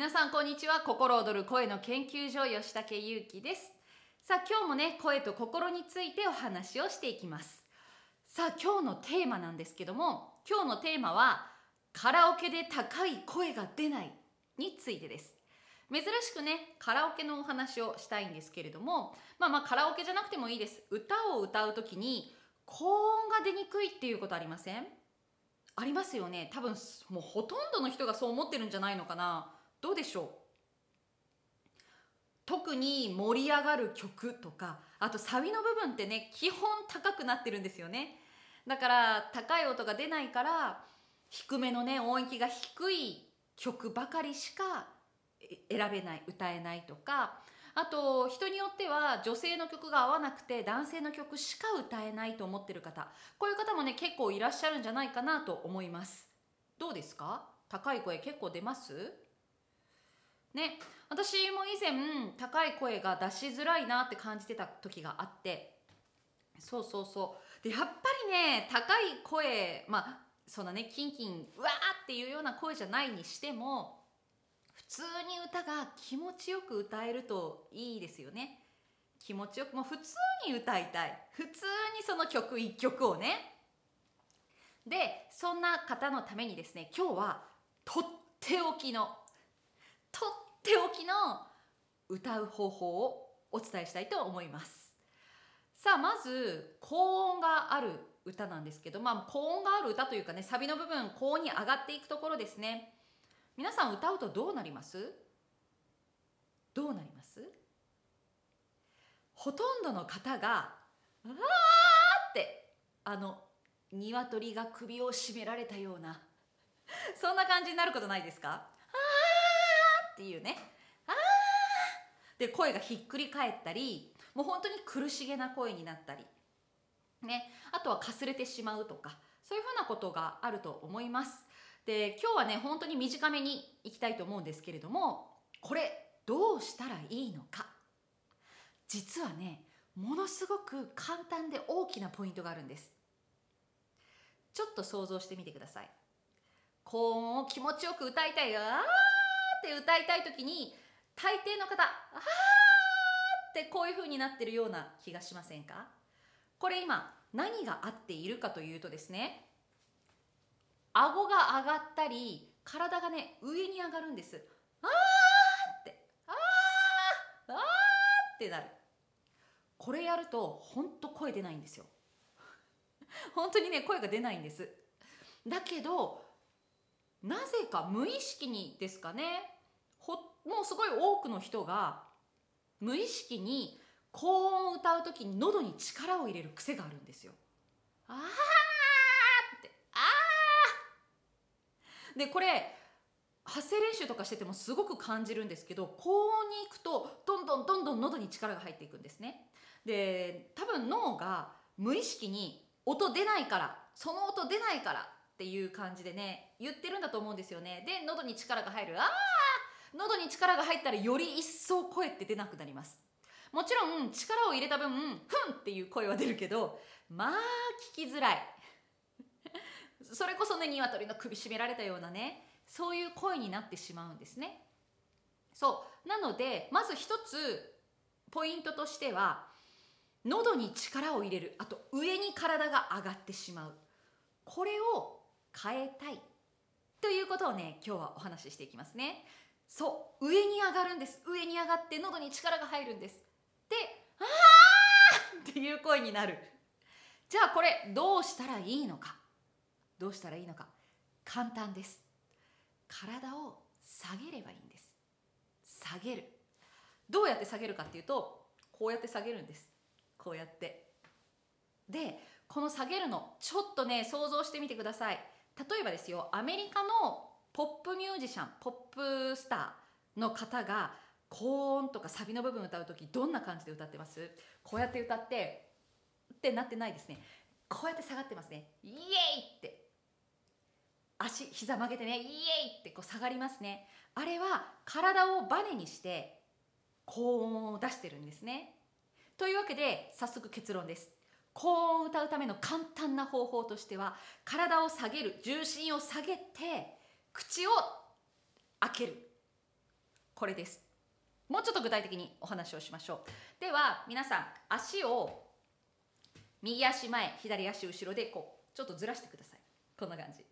皆さんこんにちは。心躍る声の研究所吉武優希です。さあ今日もね声と心についてお話をしていきます。さあ今日のテーマなんですけども今日のテーマはカラオケで高い声が出ないについてです。珍しくねカラオケのお話をしたいんですけれどもまあまあカラオケじゃなくてもいいです。歌を歌う時に高音が出にくいっていうことありません？ありますよね。多分もうほとんどの人がそう思ってるんじゃないのかな。どうでしょう？特に盛り上がる曲とかあとサビの部分ってね基本高くなってるんですよね。だから高い音が出ないから低めのね音域が低い曲ばかりしか選べない歌えないとかあと人によっては女性の曲が合わなくて男性の曲しか歌えないと思ってる方こういう方もね結構いらっしゃるんじゃないかなと思います。どうですか？高い声結構出ます？ね私も以前高い声が出しづらいなって感じてた時があって。そうそうそう。でやっぱりね高い声まあそんなねキンキンうわーっていうような声じゃないにしても普通に歌が気持ちよく歌えるといいですよね。気持ちよくもう普通に歌いたい。普通にその曲一曲をね。でそんな方のためにですね今日はとっておきのっておきの歌う方法をお伝えしたいと思います。さあまず高音がある歌なんですけどまあ高音がある歌というかねサビの部分高音に上がっていくところですね。皆さん歌うとどうなります？どうなります？ほとんどの方が「うわ!」ってあの鶏が首を絞められたようなそんな感じになることないですか？っていうね。あー。で声がひっくり返ったりもう本当に苦しげな声になったり。ね。あとはかすれてしまうとかそういうふうなことがあると思います。で今日はね本当に短めにいきたいと思うんですけれどもこれどうしたらいいのか。実はねものすごく簡単で大きなポイントがあるんです。ちょっと想像してみてください。高音を気持ちよく歌いたいあー。って歌いたい時に大抵の方「あー」ってこういう風になってるような気がしませんか？これ今何が合っているかというとですね顎が上がったり体がね上に上がるんです。あーってあーあーってなる。これやるとほんと声出ないんですよ。本当にね声が出ないんです。だけどなぜか無意識にですかねほもうすごい多くの人が無意識に高音を歌う時に喉に力を入れる癖があるんですよ。あーってあーでこれ発声練習とかしててもすごく感じるんですけど高音に行くとどんどんどんどん喉に力が入っていくんですね。で多分脳が無意識に音出ないからその音出ないからっていう感じでね言ってるんだと思うんですよね。で喉に力が入るあー喉に力が入ったらより一層声って出なくなります。もちろん力を入れた分ふんっていう声は出るけどまあ聞きづらい。それこそね鶏の首絞められたようなねそういう声になってしまうんですね。そう。なのでまず一つポイントとしては喉に力を入れる。あと上に体が上がってしまう。これを変えたい。ということをね今日はお話ししていきますね。そう上に上がるんです。上に上がって喉に力が入るんです。で「あー!」っていう声になる。じゃあこれどうしたらいいのか。どうしたらいいのか。簡単です。体を下げればいいんです。下げる。どうやって下げるかっていうとこうやって下げるんです。こうやって。でこの下げるのちょっとね想像してみてください。例えばですよアメリカのポップミュージシャンポップスターの方が高音とかサビの部分歌う時どんな感じで歌ってます？こうやって歌ってってなってないですね。こうやって下がってますね。イエイって。足膝曲げてね。イエイってこう下がりますね。あれは体をバネにして高音を出してるんですね。というわけで早速結論です。高音を歌うための簡単な方法としては体を下げる重心を下げて口を開ける。これです。もうちょっと具体的にお話をしましょう。では皆さん足を右足前左足後ろでこうちょっとずらしてください。こんな感じ。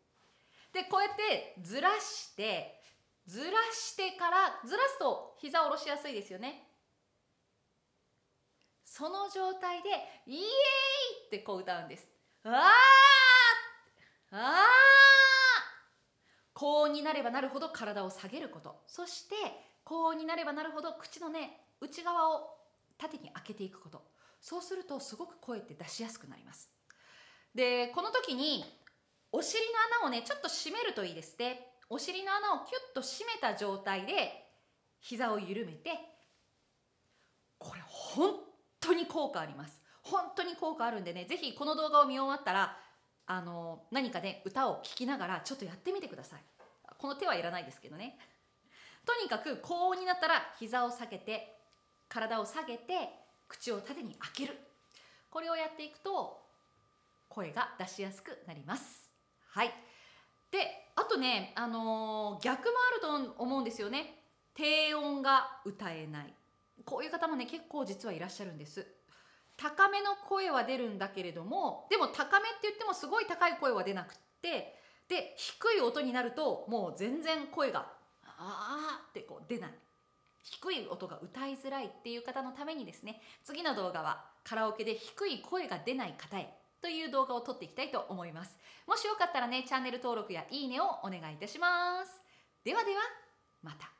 でこうやってずらしてずらしてからずらすと膝を下ろしやすいですよね。その状態でイエーイってこう歌うんです。あーあ高音になればなるほど体を下げること。そして高音になればなるほど口のね内側を縦に開けていくこと。そうするとすごく声って出しやすくなります。でこの時にお尻の穴をねちょっと締めるといいですねお尻の穴をキュッと締めた状態で膝を緩めてこれ本当に効果あります。本当に効果あるんでねぜひこの動画を見終わったらあの何かね歌を聴きながらちょっとやってみてください。この手はいらないですけどね。とにかく高音になったら膝を下げて体を下げて口を縦に開ける。これをやっていくと声が出しやすくなります。はい。であとね、あのー逆もあると思うんですよね。低音が歌えない。こういう方もね結構実はいらっしゃるんです。高めの声は出るんだけれどもでも高めって言ってもすごい高い声は出なくってで低い音になるともう全然声があーってこう出ない。低い音が歌いづらいっていう方のためにですね次の動画はカラオケで低い声が出ない方へという動画を撮っていきたいと思います。もしよかったらねチャンネル登録やいいねをお願いいたします。ではではまた。